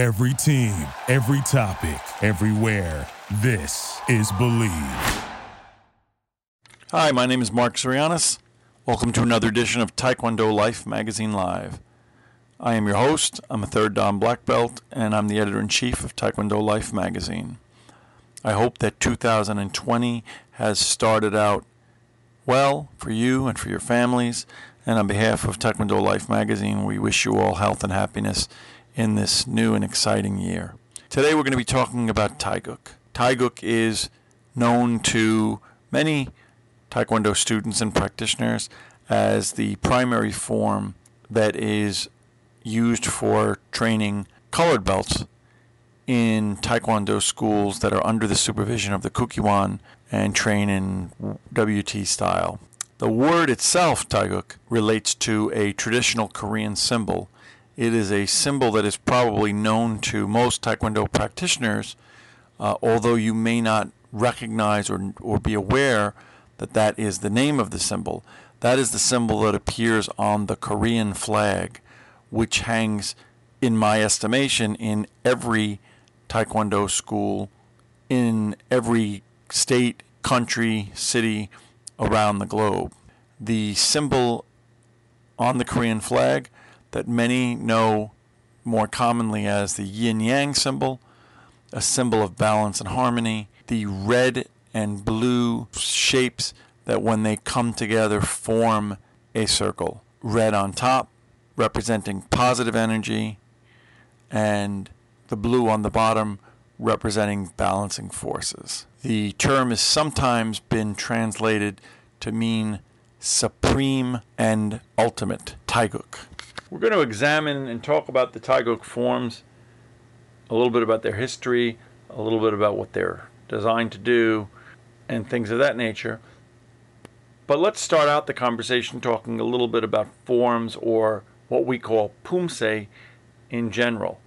Every team, every topic, everywhere. This is Bleav. Hi, my name is Mark Sirianis. Welcome to another edition of Taekwondo Life Magazine Live. I am your host. I'm a third Dan black belt, and I'm the editor in chief of Taekwondo Life Magazine. I hope that 2020 has started out well for you and for your families. And on behalf of Taekwondo Life Magazine, we wish you all health and happiness in this new and exciting year. Today we're going to be talking about Taeguk. Taeguk is known to many Taekwondo students and practitioners as the primary form that is used for training colored belts in Taekwondo schools that are under the supervision of the Kukkiwon and train in WT style. The word itself, Taeguk, relates to a traditional Korean symbol. It is a symbol that is probably known to most Taekwondo practitioners, uh, although you may not recognize or, or be aware that that is the name of the symbol. That is the symbol that appears on the Korean flag, which hangs, in my estimation, in every Taekwondo school in every state, country, city around the globe. The symbol on the Korean flag that many know more commonly as the yin yang symbol, a symbol of balance and harmony, the red and blue shapes that when they come together form a circle. Red on top, representing positive energy, and the blue on the bottom representing balancing forces. The term has sometimes been translated to mean supreme and ultimate Taeguk. We're going to examine and talk about the Taeguk forms, a little bit about their history, a little bit about what they're designed to do, and things of that nature. But let's start out the conversation talking a little bit about forms or what we call pumse in general.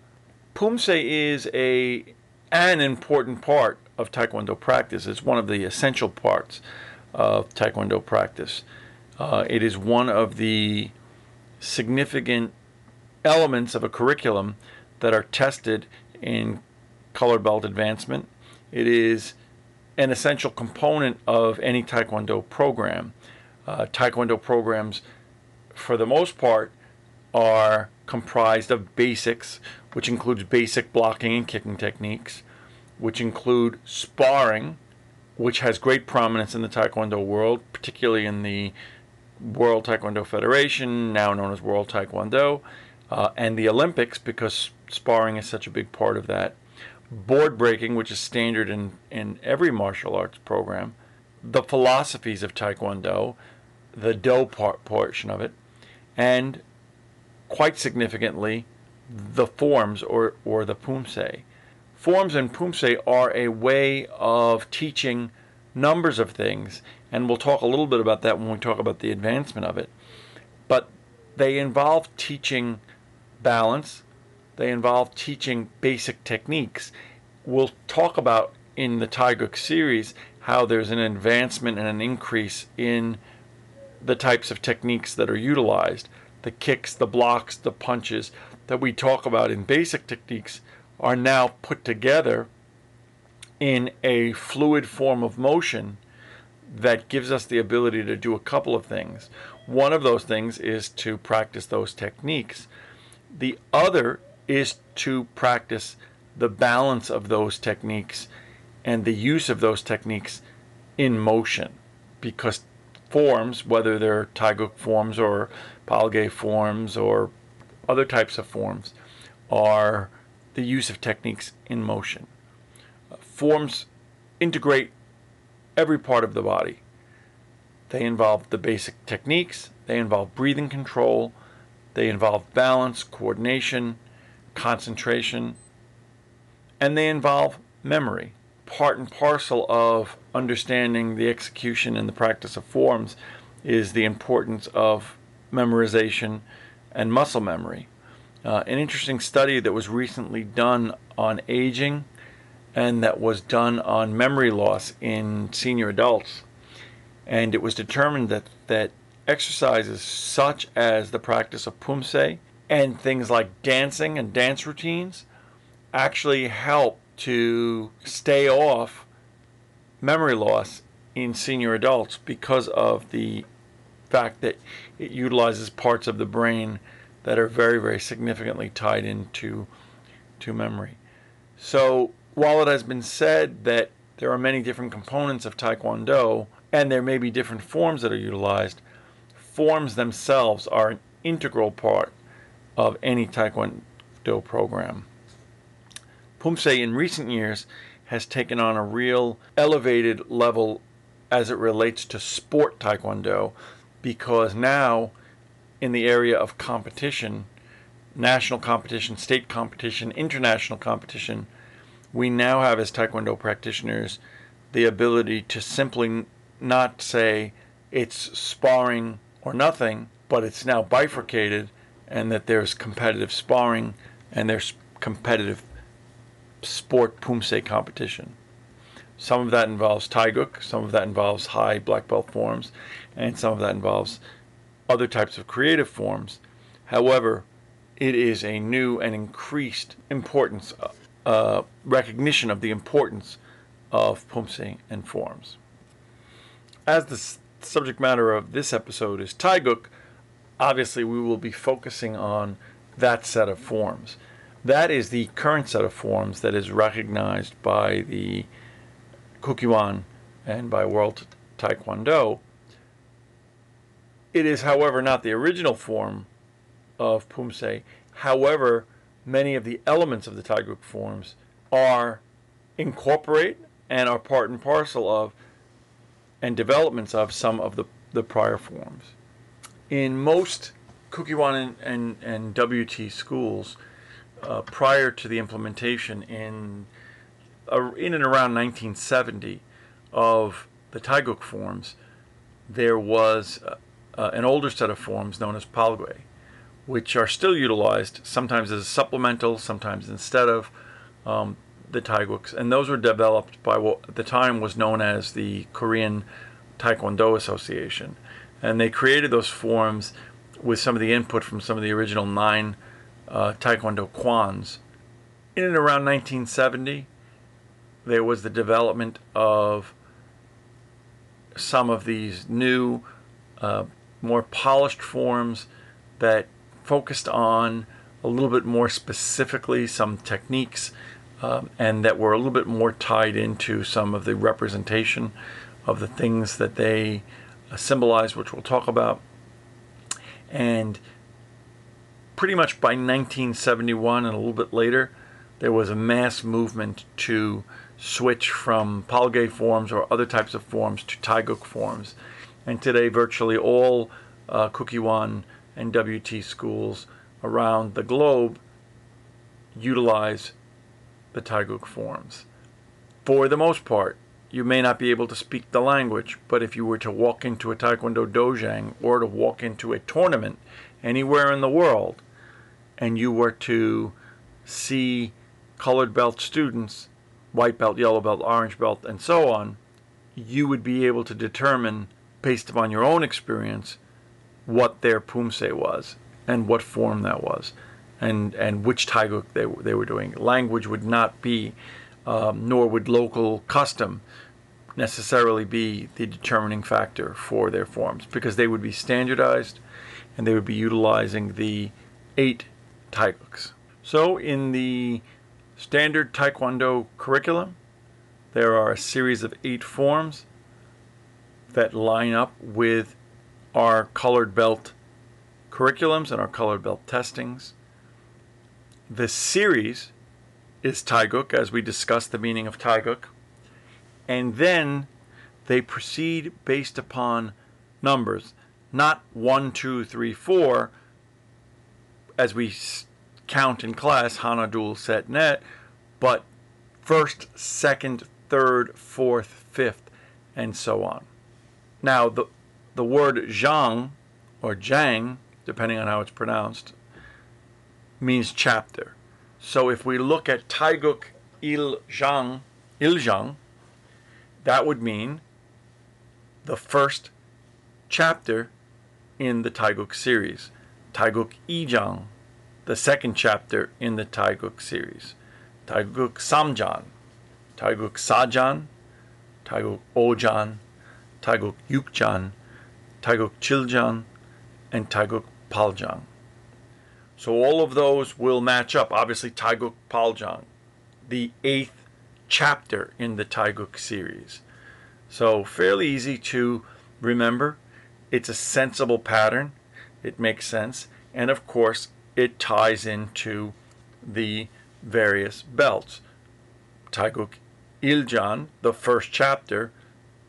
Pumse is a an important part of Taekwondo practice. It's one of the essential parts of Taekwondo practice. Uh, it is one of the significant elements of a curriculum that are tested in color belt advancement. It is an essential component of any Taekwondo program. Uh, taekwondo programs, for the most part, are comprised of basics, which includes basic blocking and kicking techniques, which include sparring, which has great prominence in the Taekwondo world, particularly in the World Taekwondo Federation, now known as World Taekwondo, uh, and the Olympics, because sparring is such a big part of that. Board breaking, which is standard in, in every martial arts program. The philosophies of Taekwondo, the Do part, portion of it, and quite significantly, the forms or, or the pumse. Forms and pumse are a way of teaching numbers of things, and we'll talk a little bit about that when we talk about the advancement of it. But they involve teaching balance, they involve teaching basic techniques. We'll talk about in the Taeguk series how there's an advancement and an increase in the types of techniques that are utilized the kicks, the blocks, the punches that we talk about in basic techniques are now put together in a fluid form of motion that gives us the ability to do a couple of things. One of those things is to practice those techniques. The other is to practice the balance of those techniques and the use of those techniques in motion because forms, whether they're Taeguk forms or Palgwe forms or other types of forms, are the use of techniques in motion. Forms integrate every part of the body. They involve the basic techniques, they involve breathing control, they involve balance, coordination, concentration, and they involve memory part and parcel of understanding the execution and the practice of forms is the importance of memorization and muscle memory. Uh, an interesting study that was recently done on aging and that was done on memory loss in senior adults. And it was determined that, that exercises such as the practice of pumse and things like dancing and dance routines actually help to stay off memory loss in senior adults because of the fact that it utilizes parts of the brain that are very, very significantly tied into to memory. So, while it has been said that there are many different components of Taekwondo and there may be different forms that are utilized, forms themselves are an integral part of any Taekwondo program. Poomsae in recent years has taken on a real elevated level as it relates to sport Taekwondo because now in the area of competition, national competition, state competition, international competition, we now have as Taekwondo practitioners the ability to simply not say it's sparring or nothing, but it's now bifurcated and that there's competitive sparring and there's competitive sport Poomsae competition. Some of that involves Taeguk, some of that involves high black belt forms, and some of that involves other types of creative forms. However, it is a new and increased importance, uh, uh, recognition of the importance of Poomsae and forms. As the s- subject matter of this episode is Taeguk, obviously we will be focusing on that set of forms. That is the current set of forms that is recognized by the Kukkiwon and by World Taekwondo. It is, however, not the original form of Poomsae. However, many of the elements of the Taeguk forms are incorporate and are part and parcel of and developments of some of the, the prior forms. In most Kukkiwon and, and, and WT schools, uh, prior to the implementation in uh, in and around 1970 of the Taeguk forms, there was uh, uh, an older set of forms known as Palgwe, which are still utilized sometimes as supplemental, sometimes instead of um, the Taeguks, and those were developed by what at the time was known as the Korean Taekwondo Association, and they created those forms with some of the input from some of the original nine uh, Taekwondo Kwans. In and around 1970, there was the development of some of these new, uh, more polished forms that focused on a little bit more specifically some techniques um, and that were a little bit more tied into some of the representation of the things that they uh, symbolize, which we'll talk about. And pretty much by 1971 and a little bit later, there was a mass movement to switch from Palgwe forms or other types of forms to Taeguk forms. And today, virtually all uh, Kukkiwon and WT schools around the globe utilize the Taeguk forms. For the most part, you may not be able to speak the language, but if you were to walk into a Taekwondo dojang or to walk into a tournament anywhere in the world, and you were to see colored belt students, white belt, yellow belt, orange belt, and so on, you would be able to determine, based upon your own experience, what their pumse was and what form that was, and and which Taeguk they they were doing. Language would not be, um, nor would local custom necessarily be the determining factor for their forms because they would be standardized and they would be utilizing the eight Taeguks. So in the standard Taekwondo curriculum, there are a series of eight forms that line up with our colored belt curriculums and our colored belt testings. The series is Taeguk, as we discussed the meaning of Taeguk, and then they proceed based upon numbers, not one, two, three, four, as we count in class, Hana, Dul, Set, Net, but first, second, third, fourth, fifth, and so on. Now, the, the word Zhang, or Jang, depending on how it's pronounced, means chapter. So if we look at Taeguk Il Zhang, Il Zhang, that would mean the first chapter in the Taeguk series. Taeguk Ijang, the second chapter in the Taeguk series. Taeguk Samjang, Taeguk Sajang, Taeguk Ojang, Taeguk Yukjang, Taeguk Chiljang, and Taeguk Paljang. So all of those will match up. Obviously, Taeguk Paljang, the eighth chapter in the Taeguk series. So fairly easy to remember. It's a sensible pattern. It makes sense. And of course, it ties into the various belts. Taeguk Iljang, the first chapter,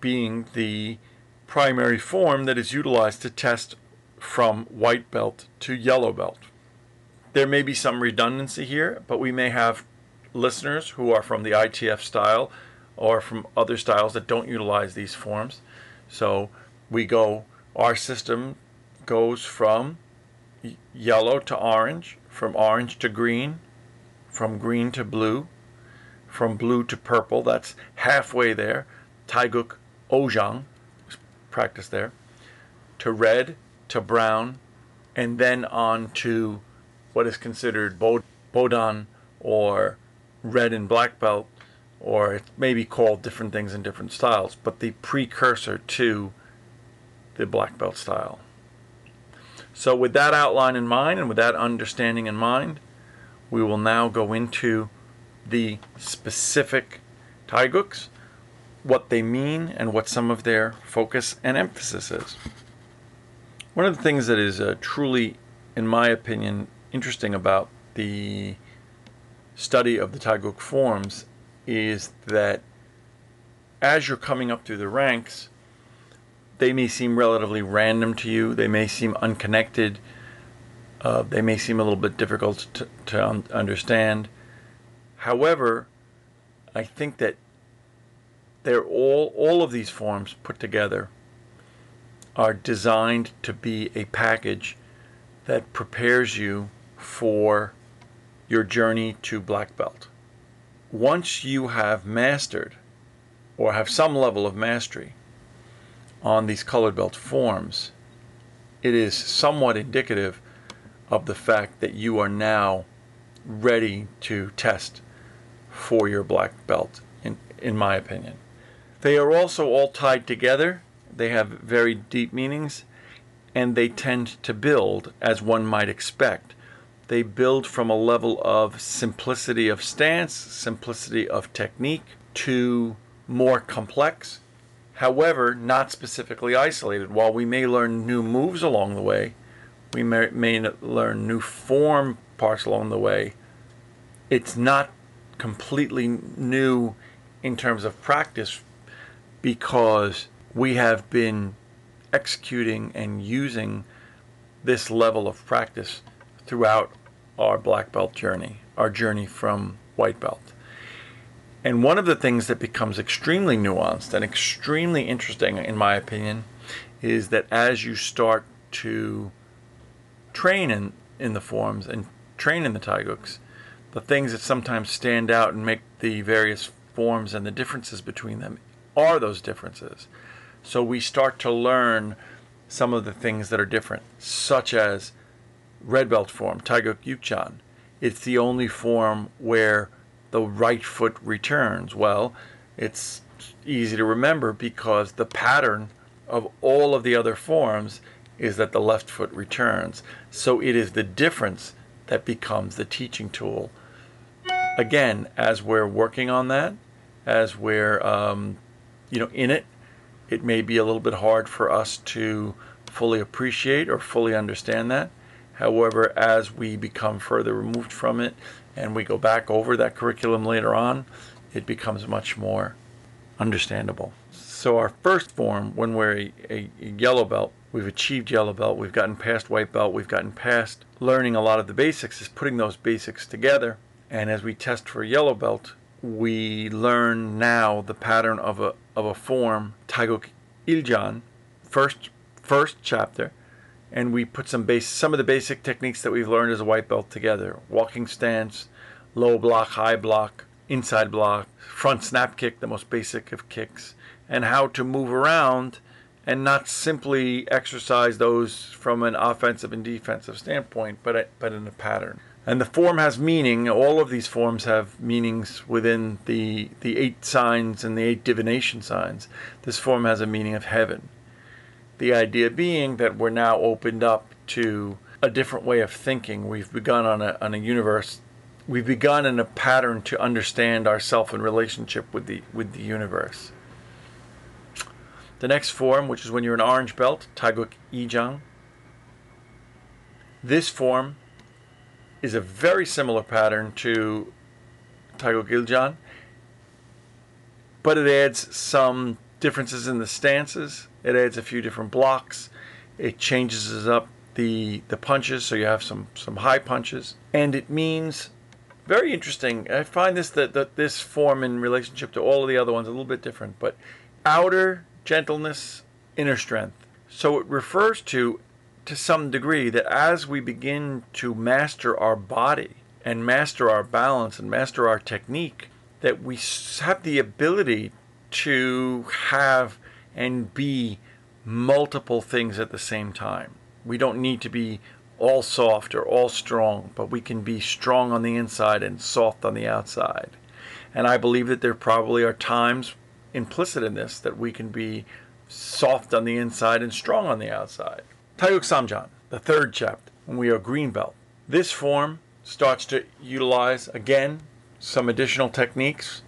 being the primary form that is utilized to test from white belt to yellow belt. There may be some redundancy here, but we may have listeners who are from the ITF style or from other styles that don't utilize these forms. So we go, our system goes from yellow to orange, from orange to green, from green to blue, from blue to purple. That's halfway there. Taeguk Ojang, practice there. To red, to brown, and then on to what is considered Bodan or red and black belt, or it may be called different things in different styles, but the precursor to the black belt style. So, with that outline in mind and with that understanding in mind, we will now go into the specific Taeguks, what they mean, and what some of their focus and emphasis is. One of the things that is uh, truly, in my opinion, interesting about the study of the Taeguk forms is that as you're coming up through the ranks, they may seem relatively random to you. They may seem unconnected. Uh, they may seem a little bit difficult to, to un- understand. However, I think that they're all all of these forms put together are designed to be a package that prepares you for your journey to black belt. Once you have mastered or have some level of mastery on these colored belt forms, it is somewhat indicative of the fact that you are now ready to test for your black belt, in, in my opinion. They are also all tied together, they have very deep meanings, and they tend to build as one might expect. They build from a level of simplicity of stance, simplicity of technique, to more complex, however, not specifically isolated. While we may learn new moves along the way, we may, may learn new form parts along the way. It's not completely new in terms of practice because we have been executing and using this level of practice throughout our black belt journey, our journey from white belt. And one of the things that becomes extremely nuanced and extremely interesting, in my opinion, is that as you start to train in, in the forms and train in the Taeguks, the things that sometimes stand out and make the various forms and the differences between them are those differences. So we start to learn some of the things that are different, such as red belt form, Taeguk Yukjang. It's the only form where the right foot returns. Well, it's easy to remember because the pattern of all of the other forms is that the left foot returns. So it is the difference that becomes the teaching tool. Again, as we're working on that, as we're um, you know in it, it may be a little bit hard for us to fully appreciate or fully understand that. However, as we become further removed from it and we go back over that curriculum later on, it becomes much more understandable. So, our first form, when we're a, a, yellow belt, we've achieved yellow belt, we've gotten past white belt, we've gotten past learning a lot of the basics, is putting those basics together. And as we test for yellow belt, we learn now the pattern of a, of a form, Taeguk Iljang, first, first chapter and we put some base some of the basic techniques that we've learned as a white belt together. Walking stance low block high block inside block front snap kick the most basic of kicks and how to move around and not simply exercise those from an offensive and defensive standpoint but but in a pattern And the form has meaning. All of these forms have meanings within the, the eight signs and the eight divination signs. This form has a meaning of heaven. The idea being that we're now opened up to a different way of thinking. We've begun on a, on a universe. We've begun in a pattern to understand ourself in relationship with the with the universe. The next form, which is when you're an orange belt, Taeguk Ijang. This form is a very similar pattern to Taeguk Iljang, but it adds some differences in the stances. It adds a few different blocks. It changes up the the punches, so you have some some high punches, and it means very interesting. I find this that, that this form in relationship to all of the other ones a little bit different, but outer gentleness, inner strength. So it refers to to some degree that as we begin to master our body and master our balance and master our technique, that we have the ability to have and be multiple things at the same time. We don't need to be all soft or all strong, but we can be strong on the inside and soft on the outside. And I believe that there probably are times implicit in this that we can be soft on the inside and strong on the outside. Taeguk Samjang, the third chapter, when we are green belt. This form starts to utilize again some additional techniques.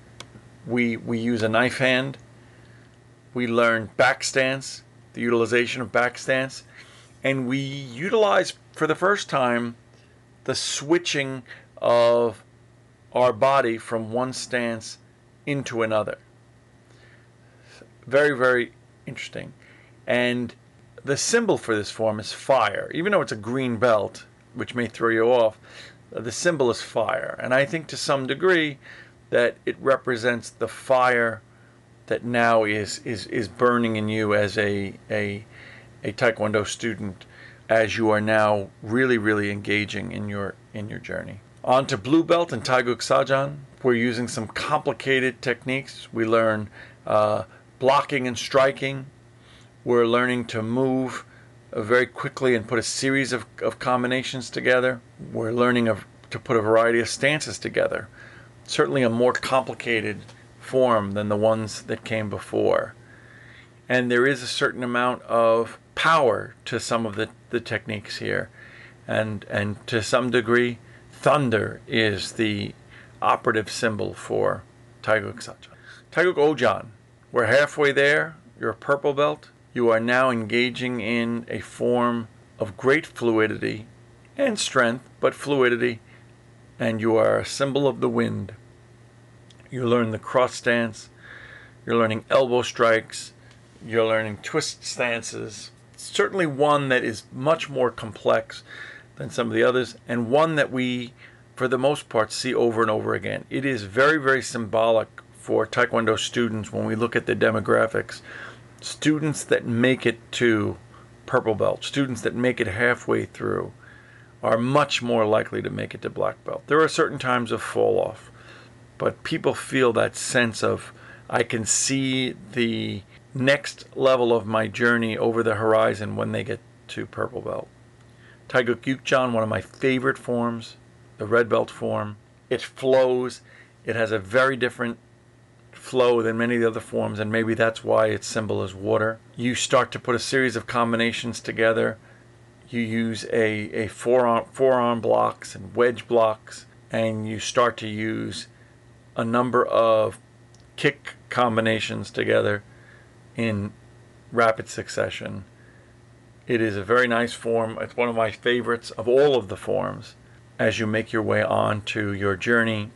We we use a knife hand. We learn back stance, the utilization of back stance, and we utilize for the first time the switching of our body from one stance into another. Very, very interesting. And the symbol for this form is fire. Even though it's a green belt, which may throw you off, the symbol is fire. And I think to some degree that it represents the fire that now is, is, is burning in you as a, a, a Taekwondo student as you are now really, really engaging in your in your journey. On to blue belt and Taeguk Sajang. We're using some complicated techniques. We learn uh, blocking and striking. We're learning to move uh, very quickly and put a series of, of combinations together. We're learning of, to put a variety of stances together. Certainly a more complicated form than the ones that came before. And there is a certain amount of power to some of the, the techniques here. And, and to some degree, thunder is the operative symbol for Taeguk Sajang. Taeguk Ojang, we're halfway there. You're a purple belt. You are now engaging in a form of great fluidity and strength, but fluidity, and you are a symbol of the wind. You learn the cross stance, you're learning elbow strikes, you're learning twist stances. Certainly one that is much more complex than some of the others, and one that we, for the most part, see over and over again. It is very, very symbolic for Taekwondo students when we look at the demographics. Students that make it to purple belt, students that make it halfway through, are much more likely to make it to black belt. There are certain times of fall off, but people feel that sense of I can see the next level of my journey over the horizon when they get to purple belt. Taeguk Yukjang, one of my favorite forms, the red belt form. It flows. It has a very different flow than many of the other forms, and maybe that's why its symbol is water. You start to put a series of combinations together. You use a, a forearm, forearm blocks and wedge blocks, and you start to use a number of kick combinations together in rapid succession. It is a very nice form. It's one of my favorites of all of the forms as you make your way on to your journey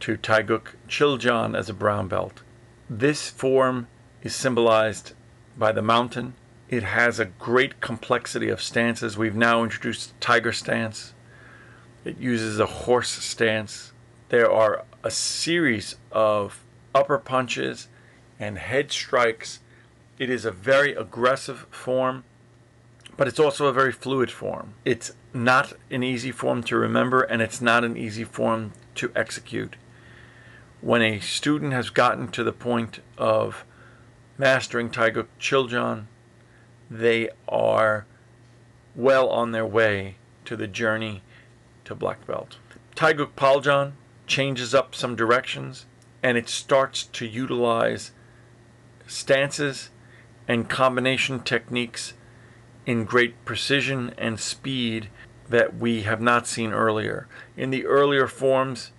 to Taeguk Chiljang as a brown belt. This form is symbolized by the mountain. It has a great complexity of stances. We've now introduced tiger stance. It uses a horse stance. There are a series of upper punches and head strikes. It is a very aggressive form, but it's also a very fluid form. It's not an easy form to remember, and it's not an easy form to execute when a student has gotten to the point of mastering Taeguk Chiljang, they are well on their way to the journey to black belt. Taegeuk Paljang changes up some directions and it starts to utilize stances and combination techniques in great precision and speed that we have not seen earlier. In the earlier forms,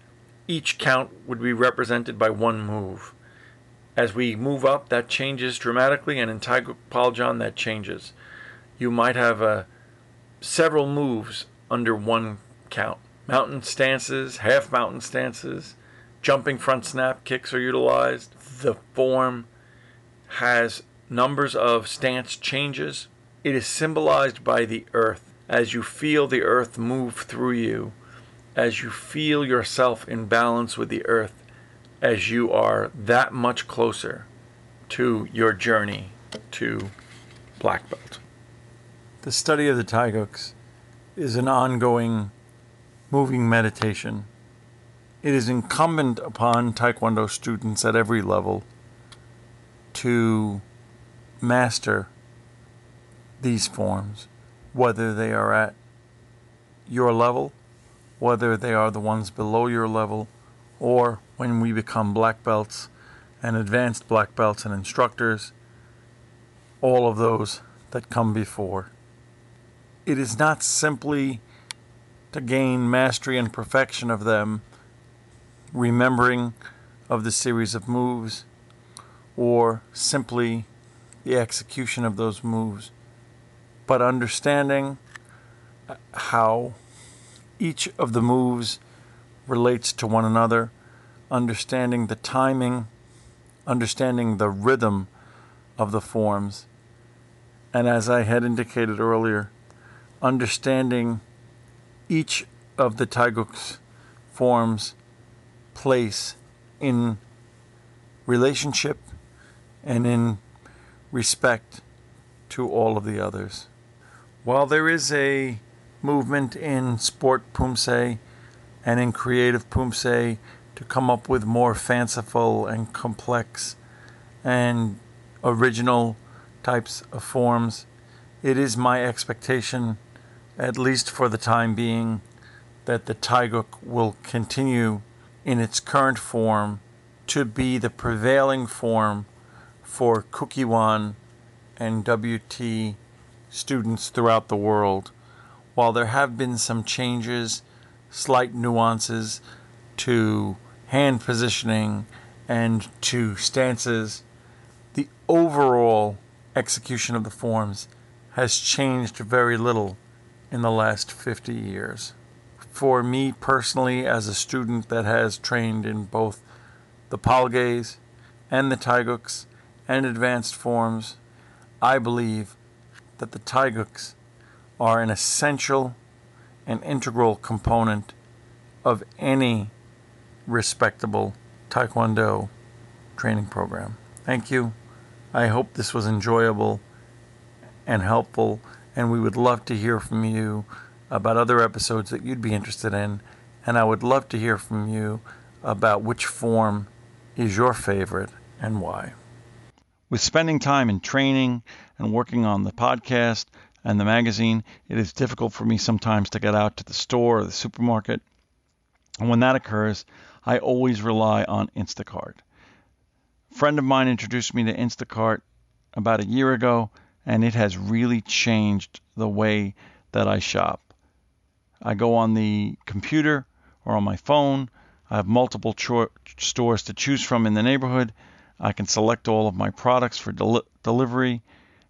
each count would be represented by one move. As we move up, that changes dramatically, and in Taegeuk Paljang, that changes. You might have uh, several moves under one count. Mountain stances, half mountain stances, jumping front snap kicks are utilized. The form has numbers of stance changes. It is symbolized by the earth as you feel the earth move through you, as you feel yourself in balance with the earth, as you are that much closer to your journey to black belt. The study of the Taegeuks is an ongoing moving meditation. It is incumbent upon Taekwondo students at every level to master these forms, whether they are at your level, whether they are the ones below your level, or when we become black belts and advanced black belts and instructors, all of those that come before. It is not simply to gain mastery and perfection of them, remembering of the series of moves, or simply the execution of those moves, but understanding how each of the moves relates to one another, understanding the timing, understanding the rhythm of the forms, and as I had indicated earlier, understanding each of the Taegeuk's forms place in relationship and in respect to all of the others. While there is a movement in sport poomsae and in creative poomsae to come up with more fanciful and complex and original types of forms, it is my expectation, at least for the time being, that the Taegeuk will continue in its current form to be the prevailing form for Kukkiwon and WT students throughout the world. While there have been some changes, slight nuances to hand positioning and to stances, the overall execution of the forms has changed very little in the last 50 years. For me personally, as a student that has trained in both the Palgwes and the Taegeuks and advanced forms, I believe that the Taegeuks are an essential and integral component of any respectable Taekwondo training program. Thank you. I hope this was enjoyable and helpful, and we would love to hear from you about other episodes that you'd be interested in, and I would love to hear from you about which form is your favorite and why. With spending time in training and working on the podcast and the magazine, it is difficult for me sometimes to get out to the store or the supermarket. And when that occurs, I always rely on Instacart. A friend of mine introduced me to Instacart about a year ago, and it has really changed the way that I shop. I go on the computer or on my phone I have multiple cho- stores to choose from in the neighborhood. I can select all of my products for del- delivery,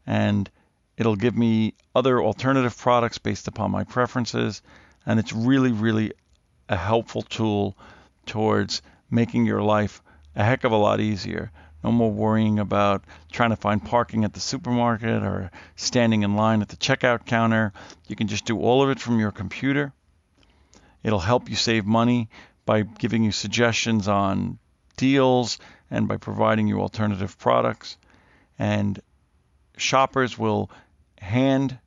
and it'll give me other alternative products based upon my preferences. And it's really, really a helpful tool towards making your life a heck of a lot easier. No more worrying about trying to find parking at the supermarket or standing in line at the checkout counter. You can just do all of it from your computer. It'll help you save money by giving you suggestions on deals and by providing you alternative products. And shoppers will hand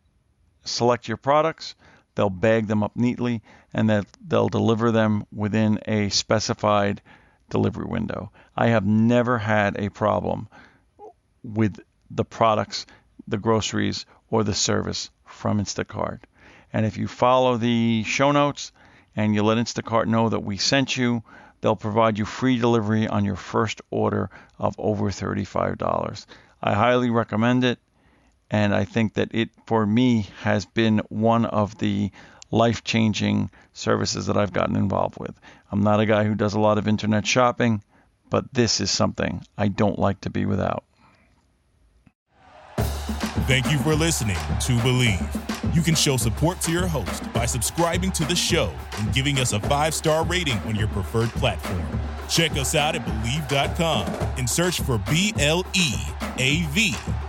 select your products, they'll bag them up neatly, and that they'll deliver them within a specified delivery window. I have never had a problem with the products, the groceries, or the service from Instacart. And if you follow the show notes, and you let Instacart know that we sent you, they'll provide you free delivery on your first order of over $35. I highly recommend it, and I think that it, for me, has been one of the life changing services that I've gotten involved with. I'm not a guy who does a lot of internet shopping, but this is something I don't like to be without. Thank you for listening to Bleav. You can show support to your host by subscribing to the show and giving us a five star rating on your preferred platform. Check us out at Bleav.com and search for B L E A V